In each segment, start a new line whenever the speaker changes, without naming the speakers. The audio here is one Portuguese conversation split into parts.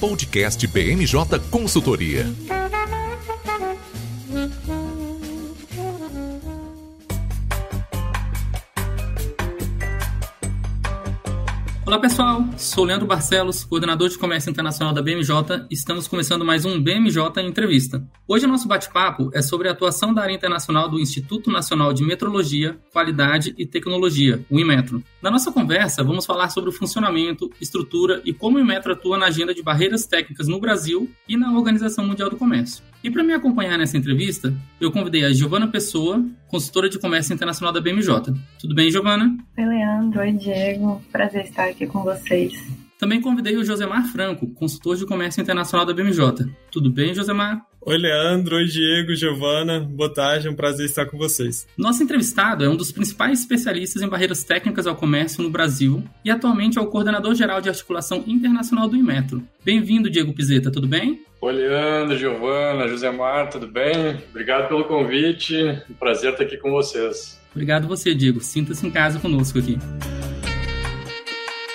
Podcast BMJ Consultoria.
Olá pessoal, sou Leandro Barcelos, coordenador de comércio internacional da BMJ. Estamos começando mais um BMJ Entrevista. Hoje o nosso bate-papo é sobre a atuação da área internacional do Instituto Nacional de Metrologia, Qualidade e Tecnologia, o IMETRO. Na nossa conversa, vamos falar sobre o funcionamento, estrutura e como o IMETRO atua na agenda de barreiras técnicas no Brasil e na Organização Mundial do Comércio. E para me acompanhar nessa entrevista, eu convidei a Giovana Pessoa, consultora de comércio internacional da BMJ. Tudo bem, Giovana?
Oi, Leandro. Oi, Diego. Prazer estar aqui com vocês.
Também convidei o Josemar Franco, consultor de comércio internacional da BMJ. Tudo bem, Josemar?
Oi, Leandro. Oi, Diego, Giovana. Boa tarde, é um prazer estar com vocês.
Nosso entrevistado é um dos principais especialistas em barreiras técnicas ao comércio no Brasil e atualmente é o coordenador geral de articulação internacional do Inmetro. Bem-vindo, Diego Pizeta, tudo bem?
Oi, Leandro, Giovana, Josemar, tudo bem? Obrigado pelo convite. Um prazer estar aqui com vocês.
Obrigado você, Diego. Sinta-se em casa conosco aqui.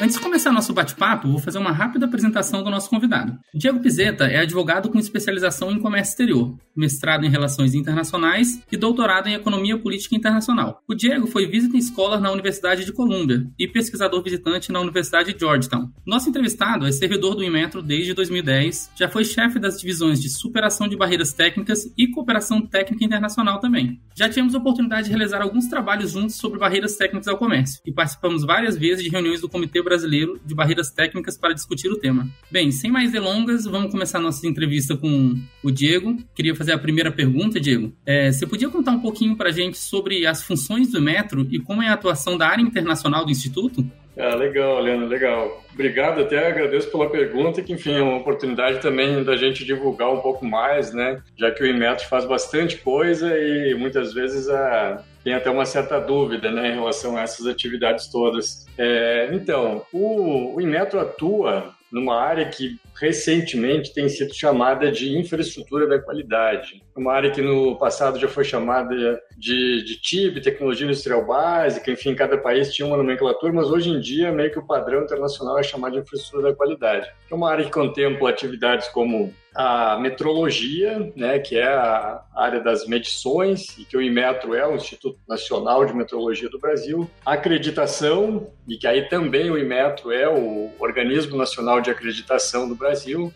Antes de começar nosso bate-papo, vou fazer uma rápida apresentação do nosso convidado. Diego Pizeta é advogado com especialização em comércio exterior, mestrado em relações internacionais e doutorado em economia política internacional. O Diego foi visiting scholar na Universidade de Columbia e pesquisador visitante na Universidade de Georgetown. Nosso entrevistado é servidor do Inmetro desde 2010, já foi chefe das divisões de superação de barreiras técnicas e cooperação técnica internacional também. Já tivemos a oportunidade de realizar alguns trabalhos juntos sobre barreiras técnicas ao comércio e participamos várias vezes de reuniões do Comitê Brasileiro de Barreiras Técnicas para discutir o tema. Bem, sem mais delongas, vamos começar nossa entrevista com o Diego. Queria fazer a primeira pergunta, Diego. É, você podia contar um pouquinho para a gente sobre as funções do Metro e como é a atuação da área internacional do Instituto?
Ah, legal, Leandro, legal. Obrigado, até agradeço pela pergunta, que enfim é uma oportunidade também da gente divulgar um pouco mais, né? Já que o Inmetro faz bastante coisa e muitas vezes a, tem até uma certa dúvida né, em relação a essas atividades todas. É, então, o, o Inmetro atua numa área que recentemente tem sido chamada de infraestrutura da qualidade. Uma área que no passado já foi chamada de, de TIB, Tecnologia Industrial Básica, enfim, cada país tinha uma nomenclatura, mas hoje em dia meio que o padrão internacional é chamado de infraestrutura da qualidade. É uma área que contempla atividades como a metrologia, né, que é a área das medições, e que o Inmetro é o Instituto Nacional de Metrologia do Brasil, a acreditação, e que aí também o Inmetro é o organismo nacional de acreditação do Brasil,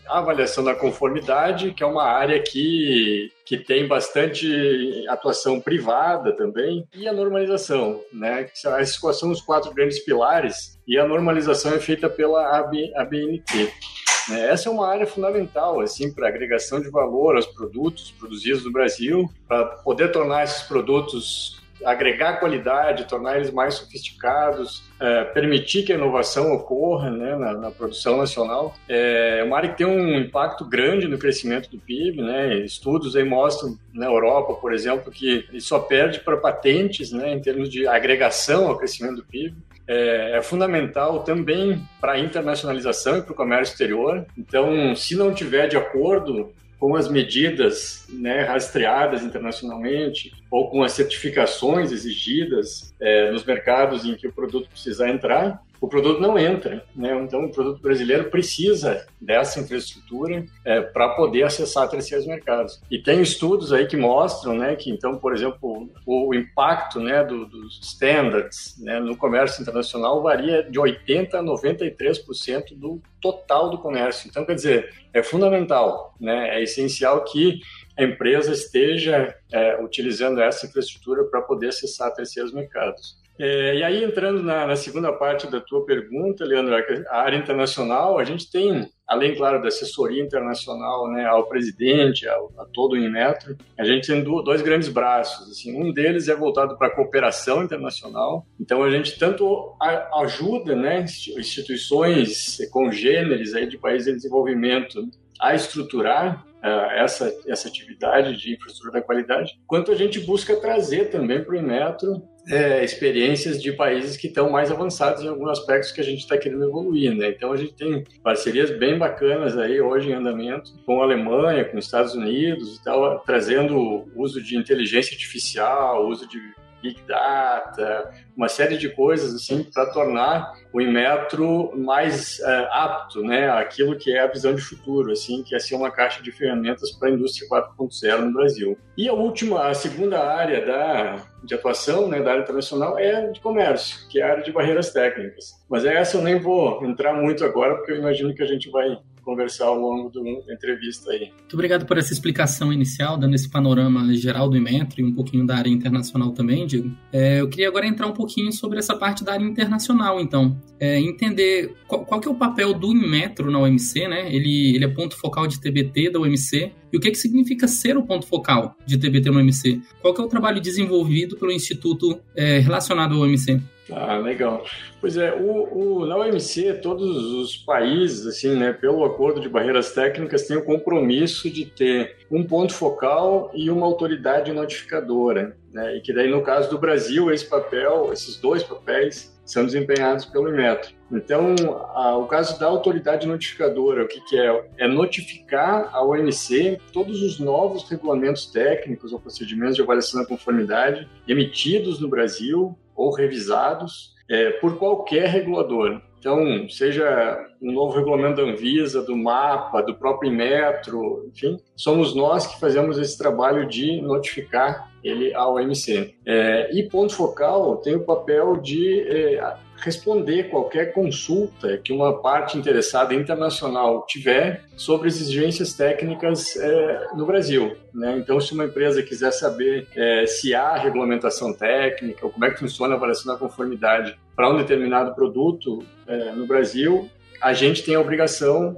a avaliação da conformidade, que é uma área que que tem bastante atuação privada também, e a normalização, né? Esses são os quatro grandes pilares, e a normalização é feita pela ABNT. Né? Essa é uma área fundamental assim para agregação de valor aos produtos produzidos no Brasil, para poder tornar esses produtos agregar qualidade, tornar eles mais sofisticados, é, permitir que a inovação ocorra né, na, na, produção nacional. É uma área que tem um impacto grande no crescimento do PIB. Né? Estudos aí mostram na Europa, por exemplo, que ele só perde para patentes né, em termos de agregação ao crescimento do PIB é, é fundamental também para a internacionalização e para o comércio exterior. Então, se não tiver de acordo com as medidas né, rastreadas internacionalmente ou com as certificações exigidas é, nos mercados em que o produto precisar entrar, o produto não entra. Né? Então, o produto brasileiro precisa dessa infraestrutura é, para poder acessar terceiros mercados. E tem estudos aí que mostram né, que, então, por exemplo, o, o impacto né, do, dos standards né, no comércio internacional varia de 80% a 93% do total do comércio. Então, quer dizer, é fundamental, né, é essencial que a empresa esteja é, utilizando essa infraestrutura para poder acessar terceiros mercados. É, e aí, entrando na, na, segunda parte da tua pergunta, Leandro, a área internacional, a gente tem, além, claro, da assessoria internacional né, ao presidente, ao, a todo o Inmetro, a gente tem dois grandes braços. Assim, um deles é voltado para a cooperação internacional. Então, a gente tanto ajuda né, instituições congêneres aí de países em desenvolvimento a estruturar uh, essa, essa atividade de infraestrutura da qualidade, quanto a gente busca trazer também para o Inmetro é, experiências de países que estão mais avançados em alguns aspectos que a gente está querendo evoluir, né? Então a gente tem parcerias bem bacanas aí hoje em andamento com a Alemanha, com os Estados Unidos e tal, trazendo o uso de inteligência artificial, uso de Big Data, uma série de coisas assim para tornar o Inmetro mais uh, apto, né, aquilo que é a visão de futuro, assim, que é ser uma caixa de ferramentas para a indústria 4.0 no Brasil. E a última, a segunda área da de atuação, né, da área internacional é de comércio, que é a área de barreiras técnicas. Mas essa eu nem vou entrar muito agora, porque eu imagino que a gente vai conversar ao longo da entrevista aí.
Muito obrigado por essa explicação inicial, dando esse panorama geral do Inmetro e um pouquinho da área internacional também, Diego. É, eu queria agora entrar um pouquinho sobre essa parte da área internacional, então. É, entender qual, qual, que é o papel do Inmetro na OMC, né? Ele, ele é ponto focal de TBT da OMC. E o que, que significa ser o ponto focal de TBT no OMC? Qual que é o trabalho desenvolvido pelo Instituto é, relacionado ao OMC?
Ah, legal. Pois é, o, o, na OMC, todos os países, assim, né, pelo acordo de barreiras técnicas, têm o compromisso de ter um ponto focal e uma autoridade notificadora. Né, e que daí, no caso do Brasil, esse papel, esses dois papéis, são desempenhados pelo Inmetro. Então, a, o caso da autoridade notificadora, o que, que, é? É notificar a OMC todos os novos regulamentos técnicos ou procedimentos de avaliação da conformidade emitidos no Brasil ou revisados é, por qualquer regulador. Então, seja um novo regulamento da Anvisa, do MAPA, do próprio Metro, enfim, somos nós que fazemos esse trabalho de notificar ele ao OMC. É, e ponto focal tem o papel de é, responder qualquer consulta que uma parte interessada internacional tiver sobre exigências técnicas é, no Brasil. Né? Então, se uma empresa quiser saber é, se há regulamentação técnica ou como é que funciona a avaliação da conformidade para um determinado produto é, no Brasil, a gente tem a obrigação,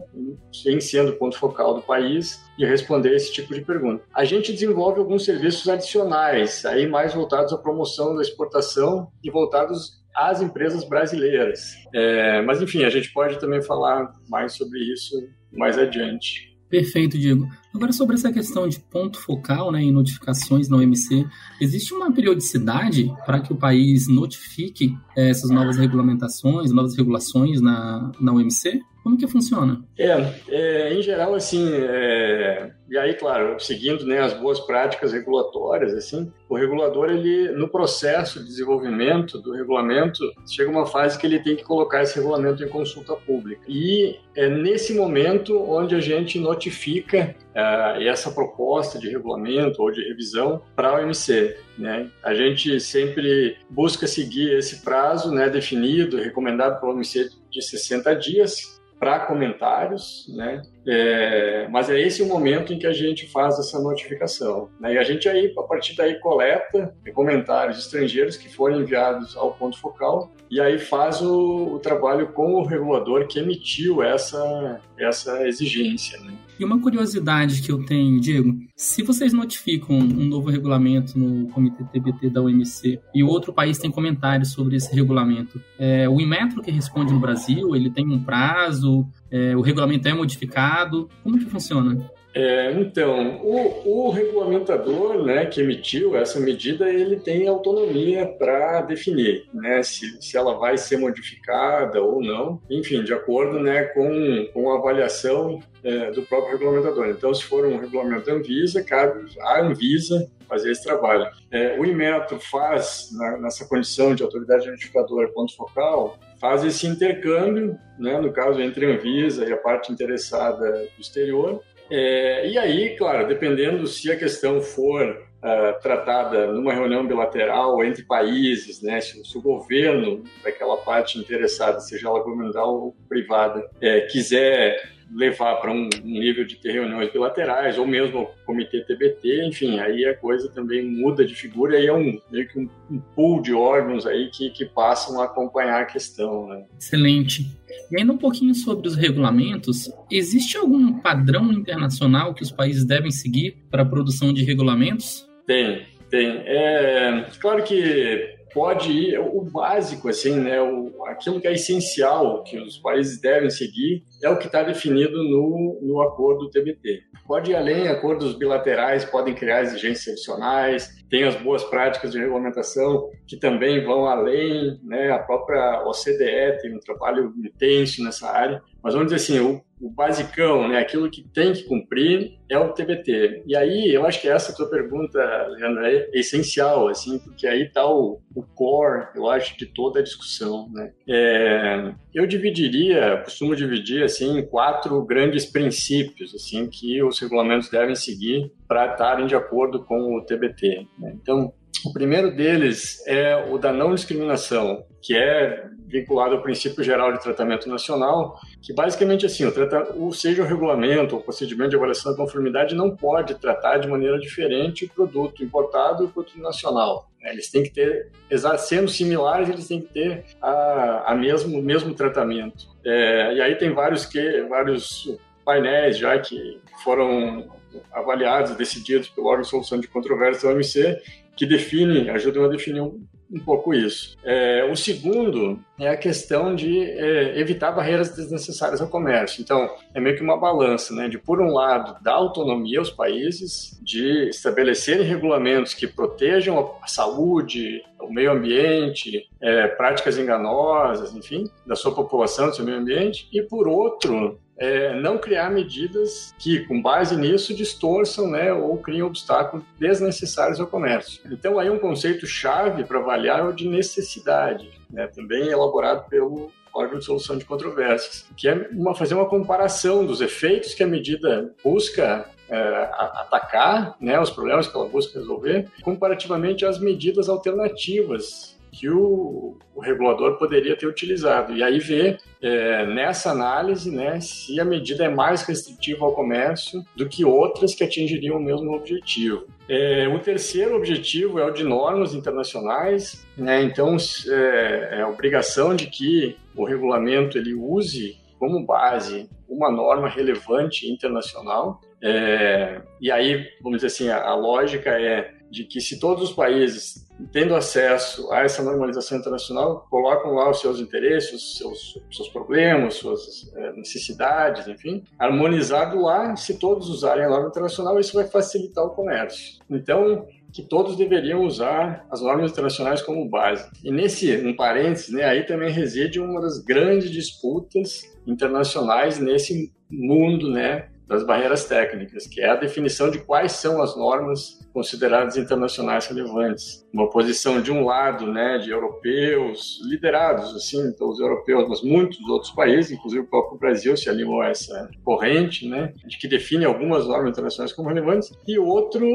em sendo ponto focal do país, de responder esse tipo de pergunta. A gente desenvolve alguns serviços adicionais, aí mais voltados à promoção da exportação e voltados às empresas brasileiras. É, mas enfim, a gente pode também falar mais sobre isso mais adiante.
Perfeito, Diego. Agora, sobre essa questão de ponto focal né, em notificações na OMC, existe uma periodicidade para que o país notifique é, essas novas regulamentações, novas regulações na, na OMC? Como que funciona?
É, é em geral, assim, é, e aí, claro, seguindo né, as boas práticas regulatórias, assim, o regulador, ele, no processo de desenvolvimento do regulamento, chega uma fase que ele tem que colocar esse regulamento em consulta pública. E é nesse momento onde a gente notifica uh, essa proposta de regulamento ou de revisão para a OMC. Né? A gente sempre busca seguir esse prazo né, definido, recomendado pela OMC de 60 dias, para comentários, né? É, mas é esse o momento em que a gente faz essa notificação. Né? E a gente aí, a partir daí, coleta comentários estrangeiros que forem enviados ao ponto focal e aí faz o, o trabalho com o regulador que emitiu essa, essa exigência. Né?
E uma curiosidade que eu tenho, Diego, se vocês notificam um novo regulamento no Comitê TBT da OMC e outro país tem comentários sobre esse regulamento, é, o Inmetro que responde no Brasil, ele tem um prazo, é, o regulamento é modificado, como que funciona?
É, então, o, o, regulamentador né, que emitiu essa medida, ele tem autonomia para definir né, se, se ela vai ser modificada ou não, enfim, de acordo né, com, com a avaliação é, do próprio regulamentador. Então, se for um regulamento Anvisa, cabe à Anvisa fazer esse trabalho. É, o Inmetro faz, na, nessa condição de autoridade identificadora ponto focal, faz esse intercâmbio, né, no caso entre a Anvisa e a parte interessada do exterior, é, e aí, claro, dependendo se a questão for uh, tratada numa reunião bilateral entre países, né, se, se o governo daquela parte interessada, seja ela governamental ou privada, é, quiser levar para um nível de ter reuniões bilaterais ou mesmo comitê TBT, enfim, aí a coisa também muda de figura e é um meio que um, um pool de órgãos aí que, que passam a acompanhar a questão. Né?
Excelente. E ainda um pouquinho sobre os regulamentos, existe algum padrão internacional que os países devem seguir para a produção de regulamentos?
Tem, tem. É, claro que pode ir, o básico, assim, né, o, aquilo que é essencial que os países devem seguir é o que está definido no, no acordo TBT. Pode ir além, acordos bilaterais podem criar exigências adicionais, tem as boas práticas de regulamentação que também vão além, né, a própria OCDE tem um trabalho intenso nessa área, mas vamos dizer assim, o, o basicão, né, aquilo que tem que cumprir é o TBT. E aí, eu acho que essa tua pergunta, Leandro, é essencial, assim, porque aí está o, o core, eu acho, de toda a discussão, né. É, eu dividiria, costumo dividir, assim, em quatro grandes princípios, assim, que os regulamentos devem seguir para estarem de acordo com o TBT. Né? Então, o primeiro deles é o da não discriminação, que é vinculado ao princípio geral de tratamento nacional, que basicamente assim, o, trata, o seja o regulamento ou o procedimento de avaliação da conformidade não pode tratar de maneira diferente o produto importado e o produto nacional. Né? Eles têm que ter, sendo similares, eles têm que ter a, a mesmo mesmo tratamento. É, e aí tem vários que vários painéis já que foram avaliados, decididos pelo órgão de solução de controvérsias da OMC, que definem, ajudam a definir um, um pouco isso. É, o segundo é a questão de é, evitar barreiras desnecessárias ao comércio. Então, é meio que uma balança, né? De, por um lado, dar autonomia aos países, de estabelecerem regulamentos que protejam a saúde, o meio ambiente, é, práticas enganosas, enfim, da sua população, do seu meio ambiente, e, por outro, é, não criar medidas que, com base nisso, distorçam né, ou criem obstáculos desnecessários ao comércio. Então, aí um conceito chave para avaliar é o de necessidade, né, também elaborado pelo órgão de solução de controvérsias, que é uma, fazer uma comparação dos efeitos que a medida busca é, atacar, né, os problemas que ela busca resolver, comparativamente às medidas alternativas que o, o, regulador poderia ter utilizado. E aí ver é, nessa análise né, se a medida é mais restritiva ao comércio do que outras que atingiriam o mesmo objetivo. É, o terceiro objetivo é o de normas internacionais, né, então é, é obrigação de que o regulamento ele use como base uma norma relevante internacional. É, e aí, vamos dizer assim, a, a lógica é de que se todos os países tendo acesso a essa normalização internacional, colocam lá os seus interesses, os seus, seus problemas, suas é, necessidades, enfim, harmonizado lá, se todos usarem a norma internacional, isso vai facilitar o comércio. Então, que todos deveriam usar as normas internacionais como base. E nesse, um parênteses, né, aí também reside uma das grandes disputas internacionais nesse mundo, né, das barreiras técnicas, que é a definição de quais são as normas consideradas internacionais relevantes. Uma posição de um lado, né, de europeus liderados, assim, pelos europeus, mas muitos outros países, inclusive o próprio Brasil se alimou a essa corrente, né, de que define algumas normas internacionais como relevantes, e outro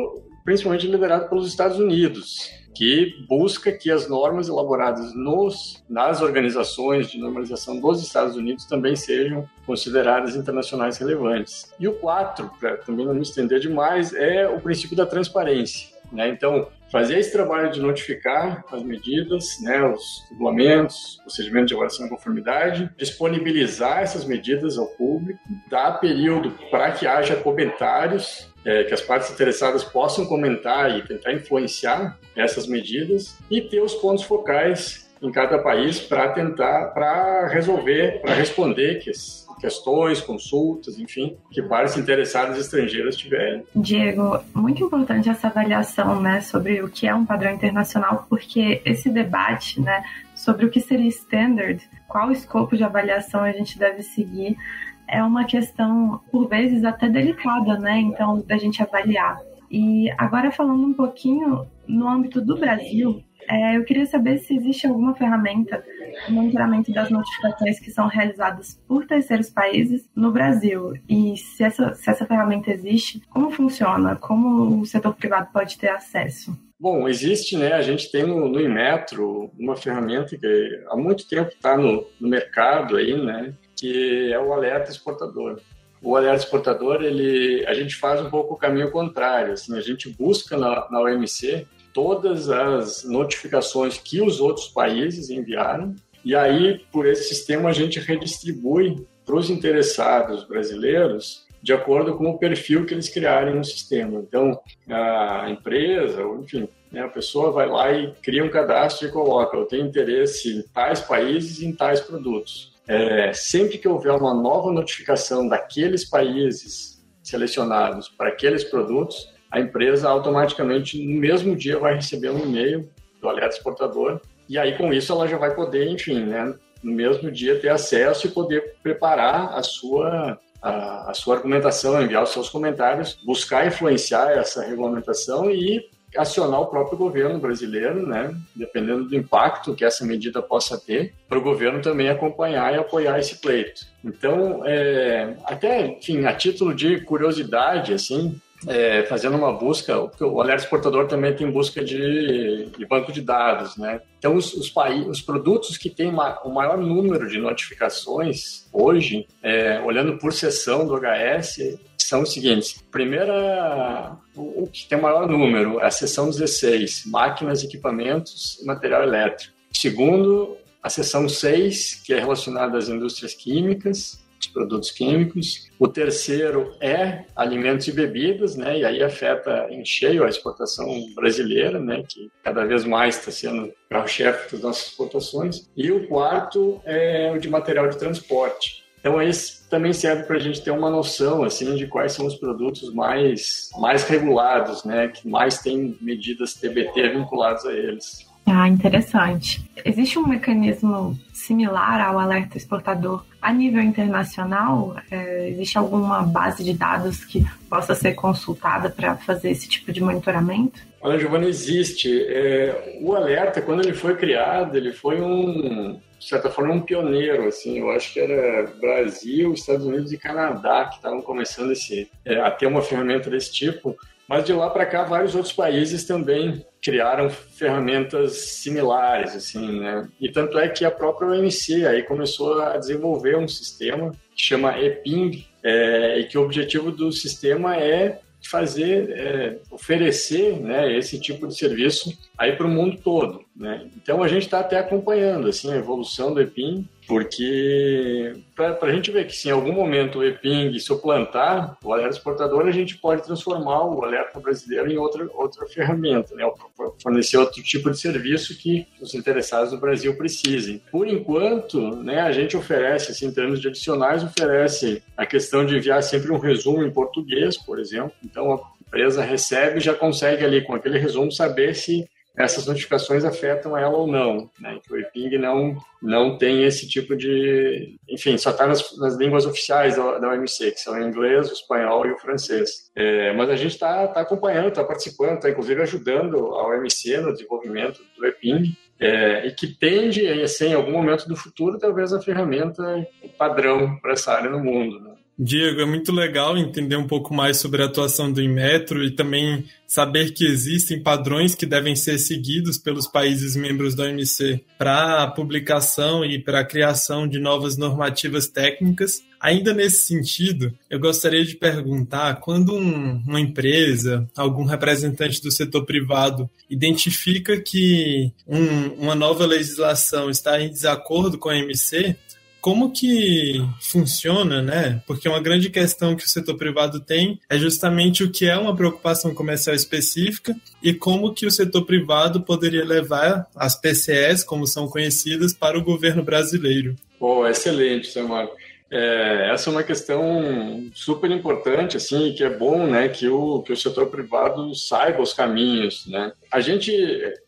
principalmente liderado pelos Estados Unidos, que busca que as normas elaboradas nos, nas organizações de normalização dos Estados Unidos também sejam consideradas internacionais relevantes. E o 4, para também não me estender demais, é o princípio da transparência. Né? Então, fazer esse trabalho de notificar as medidas, né, os regulamentos, procedimentos de avaliação de conformidade, disponibilizar essas medidas ao público, dar período para que haja comentários é, que as partes interessadas possam comentar e tentar influenciar essas medidas e ter os pontos focais em cada país para tentar, para resolver, para responder que questões, consultas, enfim, que partes interessadas estrangeiras tiverem.
Diego, muito importante essa avaliação, né, sobre o que é um padrão internacional, porque esse debate, né, sobre o que seria standard, qual escopo de avaliação a gente deve seguir, é uma questão, por vezes, até delicada, né? Então, da gente avaliar. E agora, falando um pouquinho no âmbito do Brasil, é, eu queria saber se existe alguma ferramenta de monitoramento das notificações que são realizadas por terceiros países no Brasil. E se essa, se essa ferramenta existe, como funciona? Como o setor privado pode ter acesso?
Bom, existe, né? A gente tem no, no Inmetro uma ferramenta que há muito tempo está no, no mercado aí, né? Que é o alerta exportador. O alerta exportador, ele, a gente faz um pouco o caminho contrário. Assim, a gente busca na, na OMC todas as notificações que os outros países enviaram e aí, por esse sistema, a gente redistribui para os interessados brasileiros de acordo com o perfil que eles criarem no sistema. Então, a empresa, enfim, né, a pessoa vai lá e cria um cadastro e coloca: eu tenho interesse em tais países e em tais produtos é, sempre que houver uma nova notificação daqueles países selecionados para aqueles produtos, a empresa automaticamente, no mesmo dia, vai receber um e-mail do alerta exportador. E aí, com isso, ela já vai poder, enfim, né, no mesmo dia ter acesso e poder preparar a sua a, a, sua argumentação, enviar os seus comentários, buscar influenciar essa regulamentação e acionar o próprio governo brasileiro, né, dependendo do impacto que essa medida possa ter, para o governo também acompanhar e apoiar esse pleito. Então, é, até, enfim, a título de curiosidade, assim, é, fazendo uma busca, porque o alerta exportador também tem busca de, de banco de dados, né? Então, os, os, os produtos que têm o maior número de notificações hoje, é, olhando por seção do HS, são os seguintes. Primeira, o que tem o maior número é a seção 16, máquinas, equipamentos e material elétrico. Segundo, a seção 6, que é relacionada às indústrias químicas, os produtos químicos. O terceiro é alimentos e bebidas, né? E aí afeta em cheio a exportação brasileira, né? Que cada vez mais está sendo carro-chefe das nossas exportações. E o quarto é o de material de transporte. Então, esse também serve para a gente ter uma noção assim de quais são os produtos mais, mais regulados, né, que mais têm medidas TBT vinculadas a eles.
Ah, interessante. Existe um mecanismo similar ao alerta exportador a nível internacional? É, existe alguma base de dados que possa ser consultada para fazer esse tipo de monitoramento?
Olha, Giovanni, existe. É, o alerta, quando ele foi criado, ele foi um, de certa forma, um pioneiro. Assim, eu acho que era Brasil, Estados Unidos e Canadá que estavam começando esse, é, a ter uma ferramenta desse tipo. Mas de lá para cá, vários outros países também criaram ferramentas similares, assim, né? E tanto é que a própria OMC aí começou a desenvolver um sistema que chama EPING, é, e que o objetivo do sistema é fazer, é, oferecer né, esse tipo de serviço aí para o mundo todo. Né? Então a gente está até acompanhando assim, a evolução do EPIM, porque para a gente ver que se em algum momento o EPING suplantar o alerta exportador, a gente pode transformar o alerta brasileiro em outra, outra ferramenta, né? fornecer outro tipo de serviço que os interessados do Brasil precisem. Por enquanto, né, a gente oferece, assim, em termos de adicionais, oferece a questão de enviar sempre um resumo em português, por exemplo. Então a empresa recebe e já consegue ali com aquele resumo saber se essas notificações afetam ela ou não. Né? Que o EPING não, não tem esse tipo de. Enfim, só está nas, nas, línguas oficiais da, da, OMC, que são o inglês, o espanhol e o francês. É, mas a gente está tá acompanhando, está participando, está inclusive ajudando a OMC no desenvolvimento do EPING. É, e que tende a ser, em algum momento do futuro, talvez a ferramenta padrão para essa área no mundo. Né?
Diego, é muito legal entender um pouco mais sobre a atuação do Inmetro e também saber que existem padrões que devem ser seguidos pelos países membros da OMC para a publicação e para a criação de novas normativas técnicas. Ainda nesse sentido, eu gostaria de perguntar: quando um, uma empresa, algum representante do setor privado identifica que um, uma nova legislação está em desacordo com a OMC, como que funciona, né? Porque uma grande questão que o setor privado tem é justamente o que é uma preocupação comercial específica e como que o setor privado poderia levar as PCS, como são conhecidas, para o governo brasileiro.
Oh, excelente, Samuel. É, essa é uma questão super importante, assim, que é bom, né, que o, que o setor privado saiba os caminhos, né. A gente,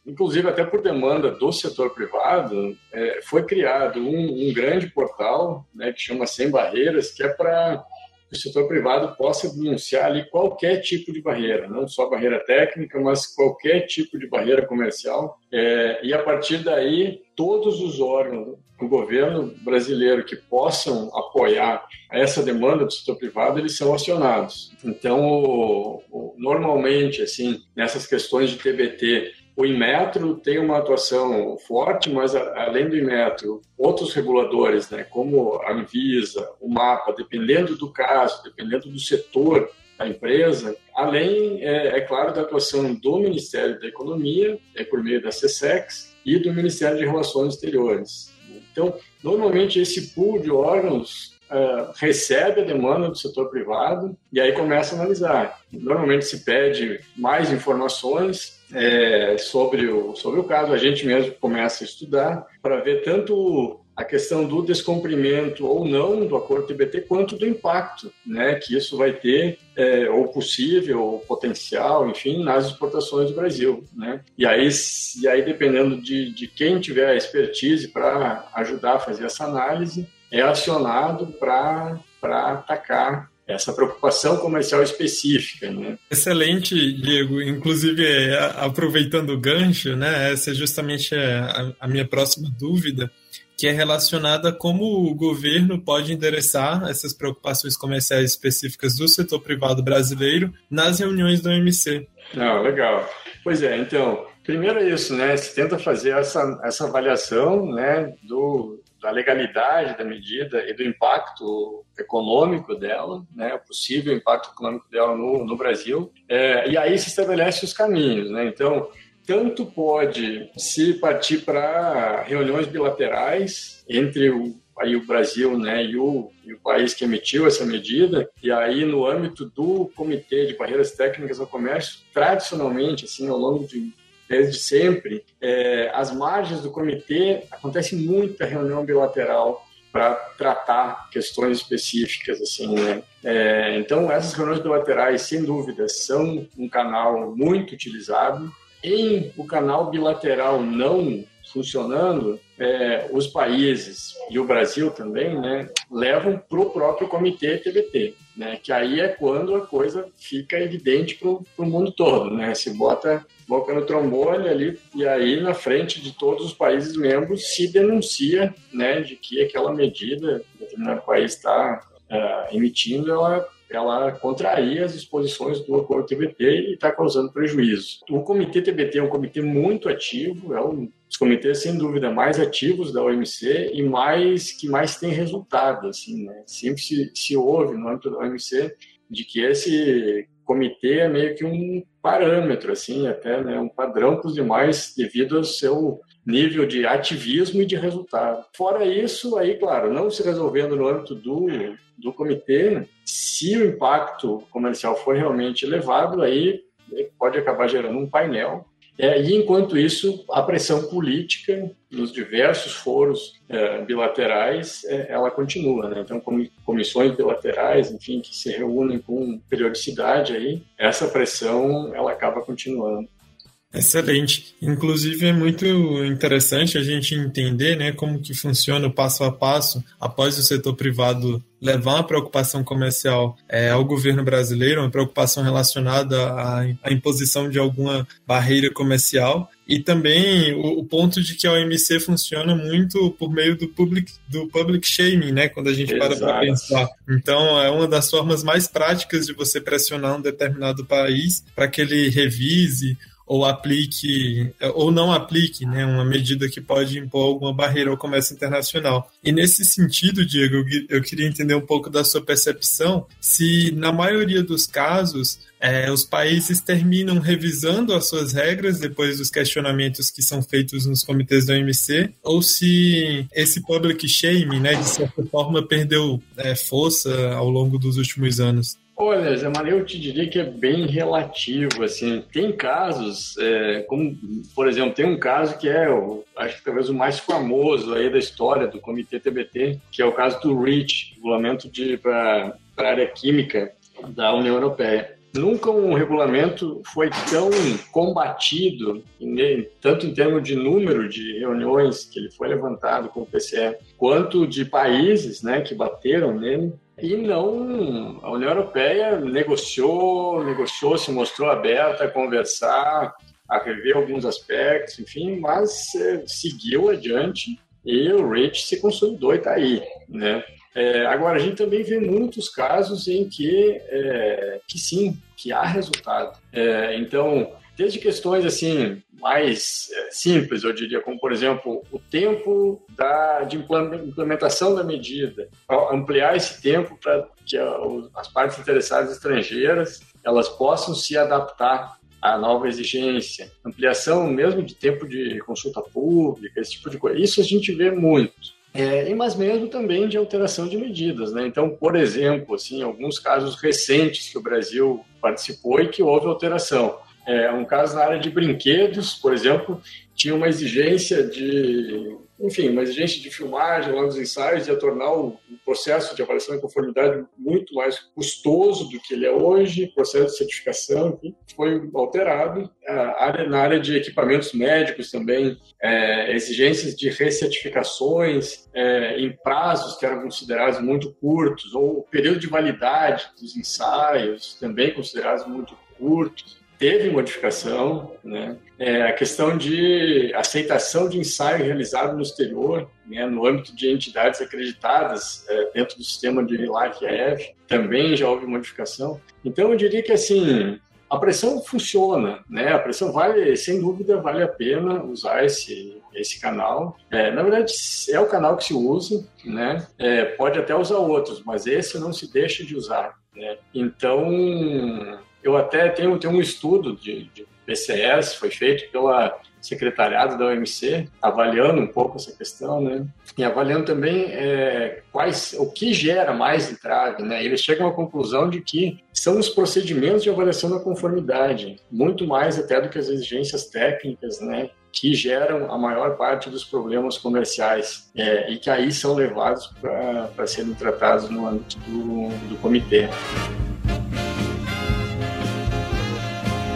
inclusive até por demanda do setor privado, é, foi criado um, um, grande portal, né, que chama Sem Barreiras, que é para que o setor privado possa denunciar ali qualquer tipo de barreira, não só barreira técnica, mas qualquer tipo de barreira comercial. É, e a partir daí, todos os órgãos do governo brasileiro que possam apoiar essa demanda do setor privado, eles são acionados. Então, o, o, normalmente, assim, nessas questões de TBT, o Inmetro tem uma atuação forte, mas além do Inmetro, outros reguladores, né, como a Anvisa, o MAPA, dependendo do caso, dependendo do setor da empresa, além, é, é claro, da atuação do Ministério da Economia, é por meio da CSEX, e do Ministério de Relações Exteriores. Então, normalmente esse pool de órgãos uh, recebe a demanda do setor privado e aí começa a analisar. Normalmente se pede mais informações é, sobre, o, sobre o caso, a gente mesmo começa a estudar para ver tanto a questão do descumprimento ou não do acordo TBT, quanto do impacto né, que isso vai ter, é, ou possível, ou potencial, enfim, nas exportações do Brasil. Né? E, aí, e aí, dependendo de, de quem tiver a expertise para ajudar a fazer essa análise, é acionado para atacar essa preocupação comercial específica. Né?
Excelente, Diego. Inclusive, é, aproveitando o gancho, né, essa é justamente a, a minha próxima dúvida, que é relacionada a como o governo pode endereçar essas preocupações comerciais específicas do setor privado brasileiro nas reuniões do OMC.
Não, legal. Pois é, então, primeiro é isso, né? Se tenta fazer essa, essa avaliação né, do, da legalidade da medida e do impacto econômico dela, né, o possível impacto econômico dela no, no Brasil, é, e aí se estabelece os caminhos, né, então tanto pode se partir para reuniões bilaterais entre o, aí o Brasil né, e, o, e o país que emitiu essa medida, e aí no âmbito do Comitê de Barreiras Técnicas ao Comércio, tradicionalmente, assim, ao longo de desde sempre, é, as margens do comitê acontece muita reunião bilateral para tratar questões específicas assim né. É, então essas reuniões bilaterais sem dúvida são um canal muito utilizado em o canal bilateral não funcionando, é, os países e o Brasil também, né, levam para o próprio comitê TBT, né, que aí é quando a coisa fica evidente para o mundo todo, né, se bota boca no trombone ali e aí na frente de todos os países membros se denuncia, né, de que aquela medida que determinado país está uh, emitindo, ela ela contraria as disposições do acordo TBT e está causando prejuízo. O comitê TBT é um comitê muito ativo, é um dos comitês sem dúvida mais ativos da OMC e mais que mais tem resultado, assim, né? Sempre se, se ouve no âmbito da OMC de que esse comitê é meio que um parâmetro, assim, até né, um padrão para os demais devido ao seu nível de ativismo e de resultado. Fora isso, aí, claro, não se resolvendo no âmbito do, do comitê, se o impacto comercial for realmente elevado, aí pode acabar gerando um painel. É, e enquanto isso, a pressão política nos diversos foros é, bilaterais, é, ela continua. Né? Então, comissões bilaterais, enfim, que se reúnem com periodicidade, aí, essa pressão ela acaba continuando.
Excelente. Inclusive é muito interessante a gente entender né, como que funciona o passo a passo após o setor privado levar uma preocupação comercial é, ao governo brasileiro, uma preocupação relacionada à, à, imposição de alguma barreira comercial. E também o, o, ponto de que a OMC funciona muito por meio do public, do public shaming, né? Quando a gente Exato. para para pensar. Então, é uma das formas mais práticas de você pressionar um determinado país para que ele revise ou aplique ou não aplique né, uma medida que pode impor alguma barreira ao comércio internacional. E nesse sentido, Diego, eu queria entender um pouco da sua percepção se, na maioria dos casos, é, os países terminam revisando as suas regras depois dos questionamentos que são feitos nos comitês da OMC, ou se esse public shaming, né, de certa forma, perdeu é, força ao longo dos últimos anos.
Olha, Zé Maria, eu te diria que é bem relativo, assim, tem casos, é, como, por exemplo, tem um caso que é, o, acho que talvez o mais famoso aí da história do Comitê TBT, que é o caso do REACH, Regulamento para a Área Química da União Europeia. Nunca um regulamento foi tão combatido, tanto em termos de número de reuniões que ele foi levantado com o PCE, quanto de países né, que bateram nele, e não, a União Europeia negociou, negociou, se mostrou aberta a conversar, a rever alguns aspectos, enfim, mas é, seguiu adiante e o REACH se consolidou e está aí, né? É, agora, a gente também vê muitos casos em que, é, que sim, que há resultado. É, então, desde questões assim mais é, simples, eu diria, como por exemplo o tempo da, de implementação da medida, ampliar esse tempo para que as partes interessadas estrangeiras elas possam se adaptar à nova exigência, ampliação mesmo de tempo de consulta pública, esse tipo de coisa. Isso a gente vê muito. É, mas mesmo também de alteração de medidas, né? Então, por exemplo, assim, alguns casos recentes que o Brasil participou e que houve alteração é, um caso na área de brinquedos, por exemplo, tinha uma exigência de enfim, uma exigência de filmagem lá nos ensaios ia tornar o, processo de avaliação de conformidade muito mais custoso do que ele é hoje, processo de certificação enfim, foi alterado. A área, na área de equipamentos médicos também, é, exigências de recertificações é, em prazos que eram considerados muito curtos, ou o período de validade dos ensaios também considerados muito curtos teve modificação, né? É, a questão de aceitação de ensaio realizado no exterior, né, no âmbito de entidades acreditadas é, dentro do sistema de LIFE-AF, também já houve modificação. Então, eu diria que, assim, a pressão funciona, né? A pressão vale, sem dúvida, vale a pena usar esse, esse canal. É, na verdade, é o canal que se usa, né? É, pode até usar outros, mas esse não se deixa de usar. Né? Então, eu até tenho, tenho um estudo de, de PCS, foi feito pela secretariado da OMC, avaliando um pouco essa questão, né? E avaliando também é, quais, o que gera mais entrave, né? Eles chegam à conclusão de que são os procedimentos de avaliação da conformidade, muito mais até do que as exigências técnicas, né? Que geram a maior parte dos problemas comerciais é, e que aí são levados para serem tratados no âmbito do, do comitê.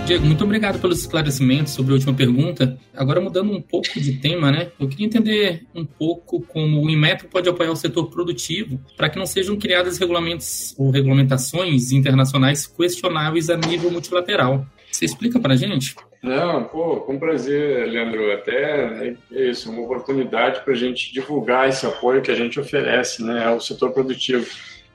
Diego, muito obrigado pelos esclarecimentos sobre a última pergunta. Agora, mudando um pouco de tema, né? Eu queria entender um pouco como o Inmetro pode apoiar o setor produtivo para que não sejam criadas regulamentos ou regulamentações internacionais questionáveis a nível multilateral. Você explica para a gente?
Não, pô, com prazer, Leandro. Até é isso, uma oportunidade para a gente divulgar esse apoio que a gente oferece né, ao setor produtivo.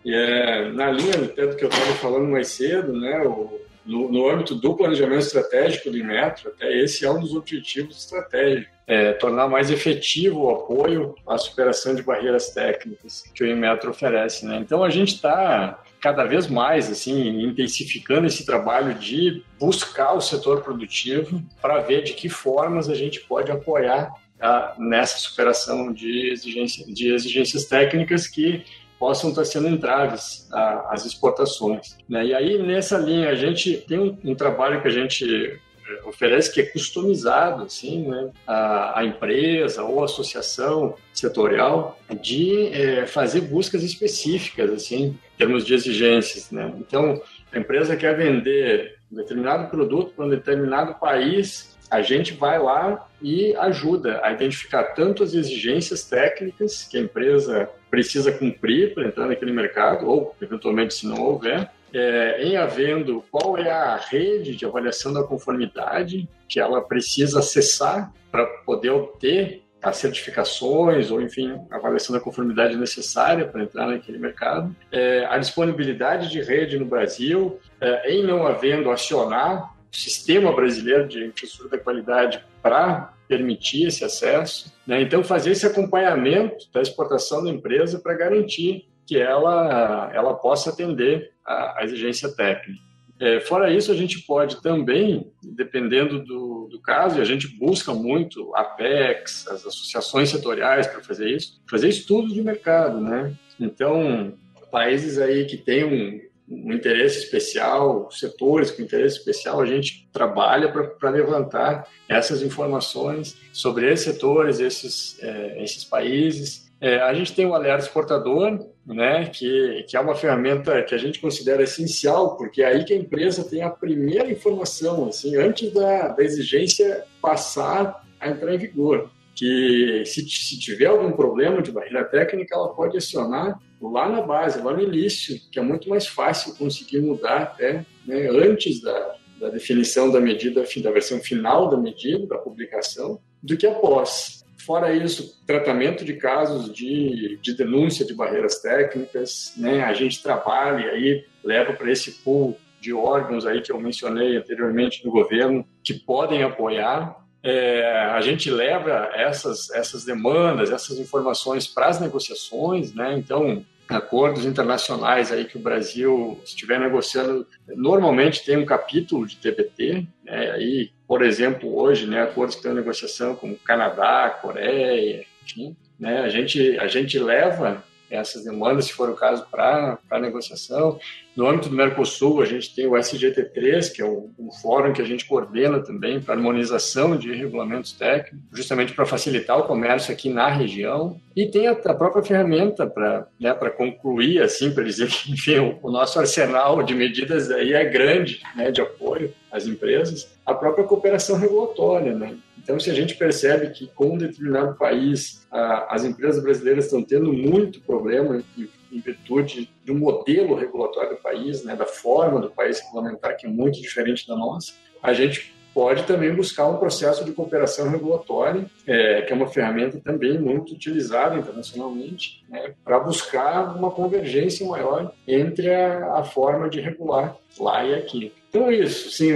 E é na linha do que eu estava falando mais cedo, né? O, no, no âmbito do planejamento estratégico do Inmetro, até esse é um dos objetivos estratégicos. É, tornar mais efetivo o apoio à superação de barreiras técnicas que o Inmetro oferece. Né? Então, a gente está cada vez mais assim intensificando esse trabalho de buscar o setor produtivo para ver de que formas a gente pode apoiar a, nessa superação de, exigência, de exigências técnicas que possam estar sendo entraves às exportações. Né? E aí, nessa linha, a gente tem um, um trabalho que a gente eh, oferece que é customizado assim, né, a, a, empresa ou associação setorial de é, fazer buscas específicas assim, em termos de exigências. Né? Então, a empresa quer vender um determinado produto para um determinado país a gente vai lá e ajuda a identificar tanto as exigências técnicas que a empresa precisa cumprir para entrar naquele mercado, ou eventualmente se não houver, é, em havendo qual é a rede de avaliação da conformidade que ela precisa acessar para poder obter as certificações ou, enfim, a avaliação da conformidade necessária para entrar naquele mercado, é, a disponibilidade de rede no Brasil, é, em não havendo acionar sistema brasileiro de infraestrutura da qualidade para permitir esse acesso. Né? Então, fazer esse acompanhamento da exportação da empresa para garantir que ela, ela possa atender a, a exigência técnica. É, fora isso, a gente pode também, dependendo do, do caso, e a gente busca muito a APEX, as associações setoriais para fazer isso, fazer estudos de mercado, né? Então, países aí que têm um, um interesse especial, setores com interesse especial, a gente trabalha para levantar essas informações sobre esses setores, esses, é, esses países. É, a gente tem o alerta exportador, né, que, que é uma ferramenta que a gente considera essencial, porque é aí que a empresa tem a primeira informação, assim, antes da, da exigência passar a entrar em vigor que se, se, tiver algum problema de barreira técnica, ela pode acionar lá na base, lá no início, que é muito mais fácil conseguir mudar até né, antes da, da definição da medida, da versão final da medida, da publicação, do que após. Fora isso, tratamento de casos de, de denúncia de barreiras técnicas, né, a gente trabalha e aí leva para esse pool de órgãos aí que eu mencionei anteriormente no governo que podem apoiar é, a gente leva essas, essas demandas, essas informações para as negociações, né? Então, acordos internacionais aí que o Brasil estiver negociando, normalmente tem um capítulo de TBT, né? Aí, por exemplo, hoje, né, acordos que estão em negociação com Canadá, Coreia, enfim, né? A gente a gente leva essas demandas, se for o caso, para a negociação. No âmbito do Mercosul, a gente tem o SGT3, que é um, um fórum que a gente coordena também para harmonização de regulamentos técnicos, justamente para facilitar o comércio aqui na região. E tem a, a própria ferramenta para né, concluir, assim, para dizer que, enfim, o, o, nosso arsenal de medidas aí é grande, né, de apoio às empresas, a própria cooperação regulatória, né? Então, se a gente percebe que com um determinado país a, as empresas brasileiras estão tendo muito problema em, em, virtude do modelo regulatório do país, né, da forma do país regulamentar, que é muito diferente da nossa, a gente pode também buscar um processo de cooperação regulatória, é, que é uma ferramenta também muito utilizada internacionalmente, né, para buscar uma convergência maior entre a, a forma de regular lá e aqui. Então é isso, sim.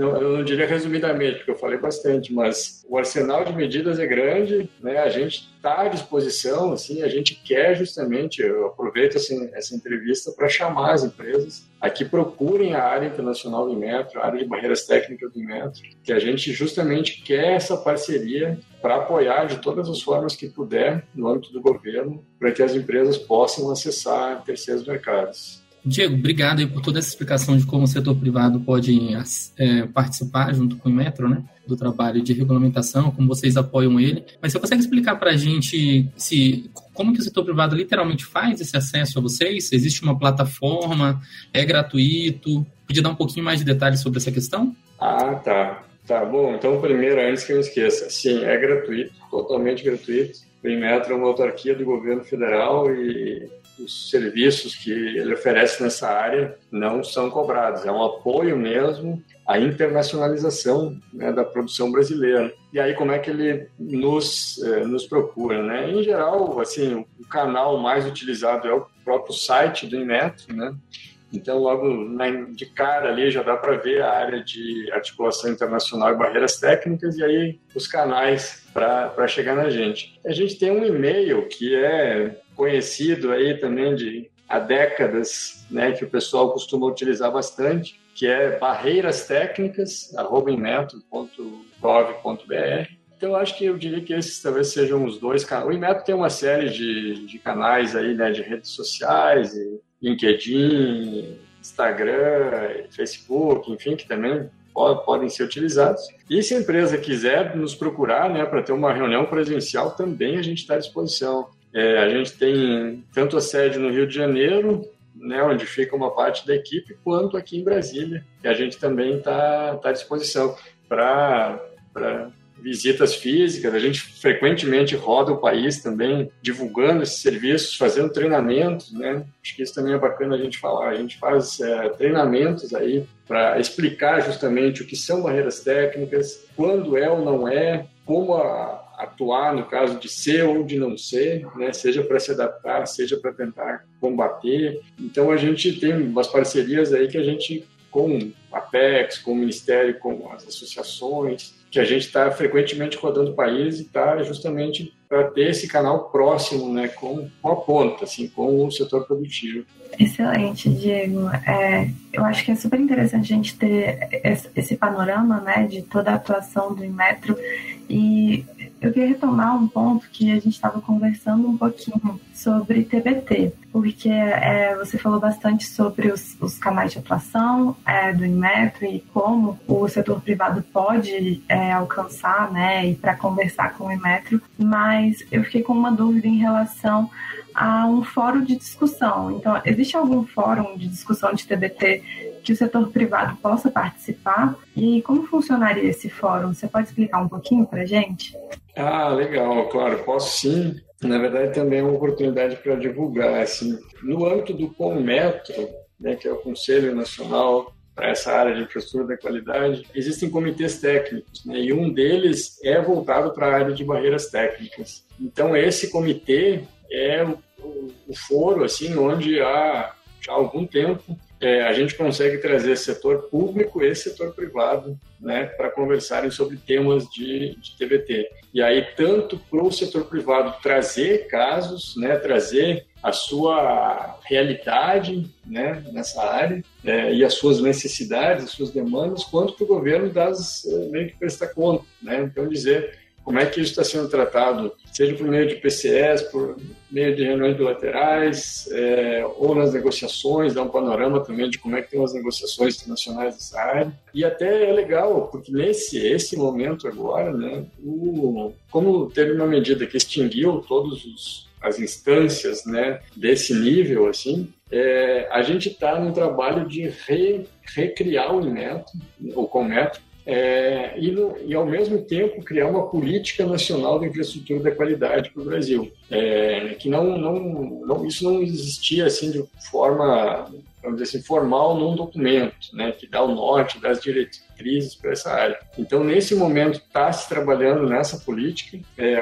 Não, eu não diria resumidamente, porque eu falei bastante, mas o arsenal de medidas é grande, né? A gente está à disposição, assim, a gente quer justamente, eu aproveito assim, essa entrevista para chamar as empresas a que procurem a área internacional do metro, a área de barreiras técnicas do metro, que a gente justamente quer essa parceria para apoiar de todas as formas que puder no âmbito do governo, para que as empresas possam acessar terceiros mercados.
Diego, obrigado por toda essa explicação de como o setor privado pode é, participar junto com o Metro, né, do trabalho de regulamentação, como vocês apoiam ele. Mas você consegue explicar para a gente se como que o setor privado literalmente faz esse acesso a vocês? Existe uma plataforma? É gratuito? Podia dar um pouquinho mais de detalhes sobre essa questão?
Ah, tá. Tá bom. Então, primeiro, antes que eu esqueça, sim, é gratuito, totalmente gratuito. O Inmetro é uma autarquia do governo federal e os serviços que ele oferece nessa área não são cobrados. É um apoio mesmo à internacionalização né, da produção brasileira. E aí como é que ele nos, eh, nos procura? Né? Em geral, assim, o canal mais utilizado é o próprio site do Inmetro, né? Então, logo na, de cara ali já dá para ver a área de articulação internacional e barreiras técnicas e aí os canais para chegar na gente. A gente tem um e-mail que é conhecido aí também de há décadas, né, que o pessoal costuma utilizar bastante, que é barreirastécnicas@inmetro.gov.br. Então, acho que eu diria que esses talvez sejam os dois canais. O Inmetro tem uma série de, de canais aí, né, de redes sociais, LinkedIn, Instagram, Facebook, enfim, que também podem ser utilizados. E se a empresa quiser nos procurar né, para ter uma reunião presencial, também a gente está à disposição. É, a gente tem tanto a sede no Rio de Janeiro, né, onde fica uma parte da equipe, quanto aqui em Brasília, que a gente também está tá à disposição para visitas físicas. A gente frequentemente roda o país também, divulgando esses serviços, fazendo treinamentos. Né? Acho que isso também é bacana a gente falar. A gente faz é, treinamentos aí para explicar justamente o que são barreiras técnicas, quando é ou não é, como a, atuar no caso de ser ou de não ser, né? seja para se adaptar, seja para tentar combater. Então a gente tem umas parcerias aí que a gente com a Apex, com o Ministério, com as associações, que a gente está frequentemente rodando o país e está justamente para ter esse canal próximo, né, com, com a ponta, assim, com o setor produtivo.
Excelente, Diego. É, eu acho que é super interessante a gente ter esse panorama, né, de toda a atuação do Inmetro e eu queria retomar um ponto que a gente estava conversando um pouquinho sobre TBT, porque é, você falou bastante sobre os, os canais de atuação é, do Inmetro e como o setor privado pode é, alcançar, né, e para conversar com o Inmetro, mas eu fiquei com uma dúvida em relação a um fórum de discussão. Então, existe algum fórum de discussão de TBT que o setor privado possa participar? E como funcionaria esse fórum? Você pode explicar um pouquinho para gente?
Ah, legal, claro, posso sim. Na verdade, também é uma oportunidade para divulgar. Assim, no âmbito do CONMETRO, né, que é o Conselho Nacional para essa área de infraestrutura da qualidade, existem comitês técnicos, né, e um deles é voltado para a área de barreiras técnicas. Então, esse comitê é o, o, o foro assim, onde há já algum tempo é, a gente consegue trazer setor público e setor privado né, para conversarem sobre temas de, de TBT. E aí, tanto para o setor privado trazer casos, né, trazer a sua realidade né, nessa área é, e as suas necessidades, as suas demandas, quanto para o governo das, é, meio que prestar conta. Né? Então, dizer como é que isso está sendo tratado, seja por meio de PCS, por meio de reuniões bilaterais, é, ou nas negociações, dá um panorama também de como é que tem as negociações internacionais dessa área. E até é legal, porque nesse esse momento agora, né, o, como teve uma medida que extinguiu todos os as instâncias né, desse nível, assim, é, a gente está no trabalho de re, recriar o Inmetro, o Cometro, é, e, no, e, ao mesmo tempo, criar uma política nacional de infraestrutura da qualidade para o Brasil. É, que não, não, não, isso não existia assim de forma, vamos dizer assim, formal num documento, né, que dá o norte, dá as diretrizes para essa área. Então, nesse momento, está se trabalhando nessa política. É,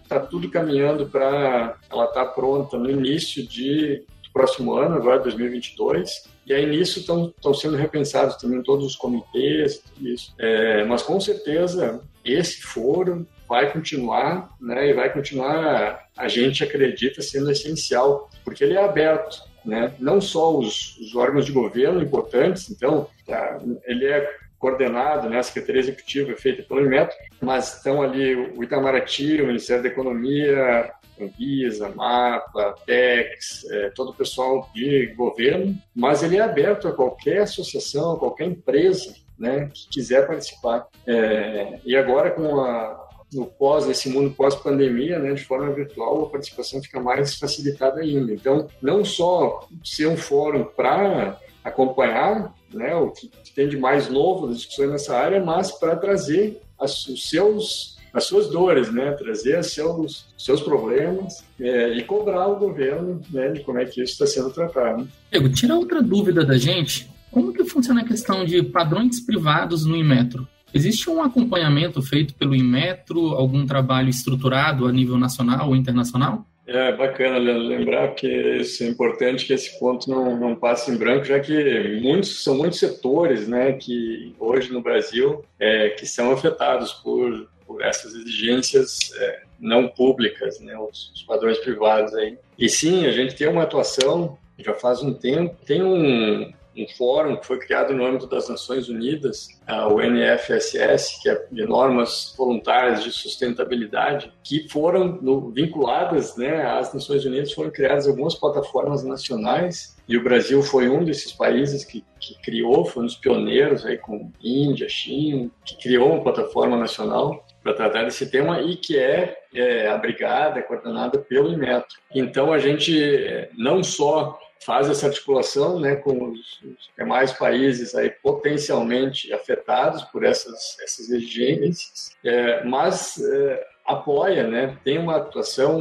está tudo caminhando para ela estar tá pronta no início de próximo ano, agora 2022. E aí nisso estão sendo repensados também todos os comitês, tudo isso. É, mas com certeza esse foro vai continuar, né? E vai continuar, a gente acredita, sendo essencial, porque ele é aberto, né? Não só os, os órgãos de governo importantes, então tá, ele é coordenado, né, a Secretaria Executiva é feita pelo Inmetro, mas estão ali o Itamaraty, o Ministério da Economia, Anvisa, MAPA, PEX, é, todo o pessoal de governo, mas ele é aberto a qualquer associação, qualquer empresa né, que quiser participar. É, e agora, com a, no pós, nesse mundo pós-pandemia, né, de forma virtual, a participação fica mais facilitada ainda. Então, não só ser um fórum para acompanhar né, o que tem de mais novo das discussões nessa área, mas para trazer as, os seus as suas dores, né? Trazer seus, seus problemas é, e cobrar o governo né, de como é que isso está sendo tratado.
Diego, tira outra dúvida da gente. Como que funciona a questão de padrões privados no Inmetro? Existe um acompanhamento feito pelo Inmetro, algum trabalho estruturado a nível nacional ou internacional?
É bacana lembrar que isso é importante que esse ponto não, não passe em branco, já que muitos são muitos setores, né, que hoje no Brasil é, que são afetados por por essas exigências é, não públicas, né, os, os, padrões privados aí. E sim, a gente tem uma atuação já faz um tempo, tem um, um fórum que foi criado no âmbito das Nações Unidas, o NFSS, que é de normas voluntárias de sustentabilidade, que foram no, vinculadas né, às Nações Unidas, foram criadas algumas plataformas nacionais e o Brasil foi um desses países que, que criou, foi um dos pioneiros aí com Índia, China, que criou uma plataforma nacional para tratar desse tema e que é, é abrigada, coordenada pelo Inmetro. Então a gente é, não só faz essa articulação né, com os, demais países aí potencialmente afetados por essas, essas exigências, é, mas é, apoia, né, tem uma atuação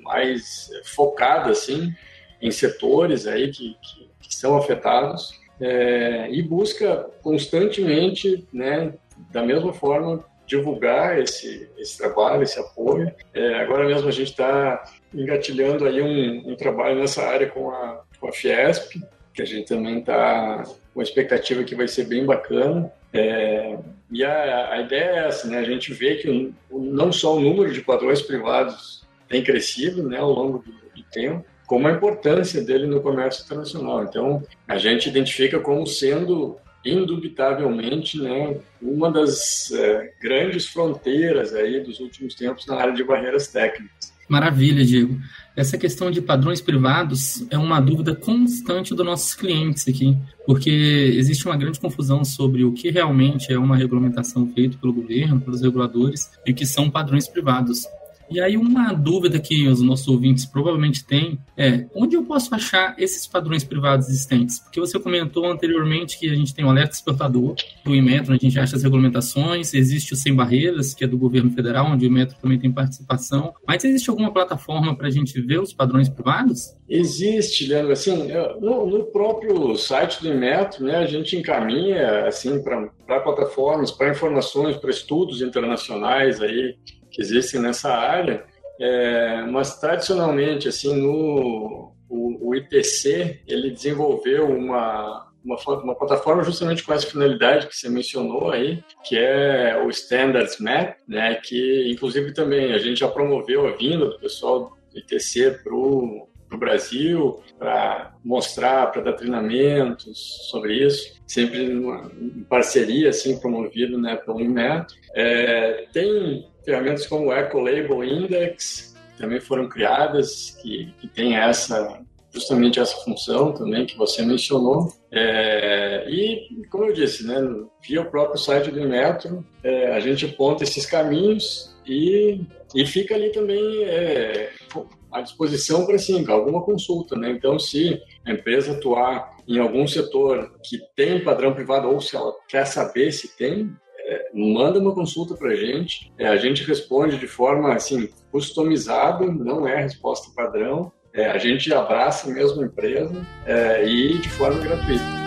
mais focada assim em setores aí que, que, que são afetados é, e busca constantemente, né, da mesma forma divulgar esse, esse trabalho, esse apoio. É, agora mesmo a gente está engatilhando aí um, um, trabalho nessa área com a, com a Fiesp, que a gente também está com a expectativa que vai ser bem bacana. É, e a, a, ideia é essa, né? A gente vê que não só o número de padrões privados tem crescido né, ao longo do, do tempo, como a importância dele no comércio internacional. Então, a gente identifica como sendo indubitavelmente, né, uma das é, grandes fronteiras aí dos últimos tempos na área de barreiras técnicas.
Maravilha, Diego. Essa questão de padrões privados é uma dúvida constante dos nossos clientes aqui, porque existe uma grande confusão sobre o que realmente é uma regulamentação feita pelo governo, pelos reguladores, e o que são padrões privados. E aí, uma dúvida que os nossos ouvintes provavelmente têm é: onde eu posso achar esses padrões privados existentes? Porque você comentou anteriormente que a gente tem o alerta exportador do Inmetro, a gente acha as regulamentações, existe o Sem Barreiras, que é do governo federal, onde o Inmetro também tem participação. Mas existe alguma plataforma para a gente ver os padrões privados?
Existe, Leandro. Assim, no, no próprio site do Inmetro, né, a gente encaminha assim, para plataformas, para informações, para estudos internacionais aí que existem nessa área, é, mas tradicionalmente, assim, no o, o, IPC, ele desenvolveu uma, uma, uma, plataforma justamente com essa finalidade que você mencionou aí, que é o Standards Map, né, que inclusive também a gente já promoveu a vinda do pessoal do ITC para o Brasil para mostrar, para dar treinamentos sobre isso, sempre em parceria, assim, promovido né, pelo Inmetro. É, tem ferramentas como o Eco Label Index, que também foram criadas, que, que tem essa justamente essa função também que você mencionou. É, e, como eu disse, né, via o próprio site do Inmetro, é, a gente aponta esses caminhos e, e fica ali também é, à disposição para assim, alguma consulta. Né? Então, se a empresa atuar em algum setor que tem padrão privado ou se ela quer saber se tem, é, manda uma consulta para a gente. É, a gente responde de forma assim customizada, não é resposta padrão. É, a gente abraça mesmo a empresa é, e de forma gratuita.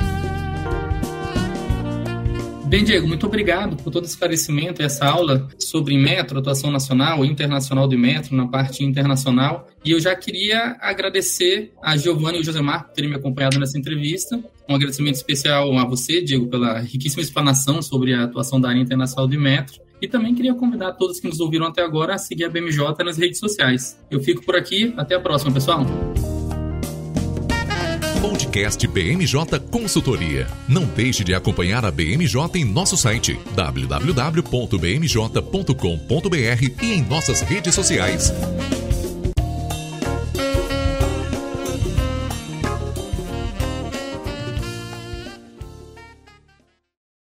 Bem, Diego, muito obrigado por todo esse esclarecimento, essa aula sobre Metro, atuação nacional e internacional do Metro, na parte internacional. E eu já queria agradecer a Giovanni e o Josemar por terem me acompanhado nessa entrevista. Um agradecimento especial a você, Diego, pela riquíssima explanação sobre a atuação da área internacional do Metro. E também queria convidar todos que nos ouviram até agora a seguir a BMJ nas redes sociais. Eu fico por aqui, até a próxima, pessoal.
Podcast BMJ Consultoria. Não deixe de acompanhar a BMJ em nosso site www.bmj.com.br e em nossas redes sociais.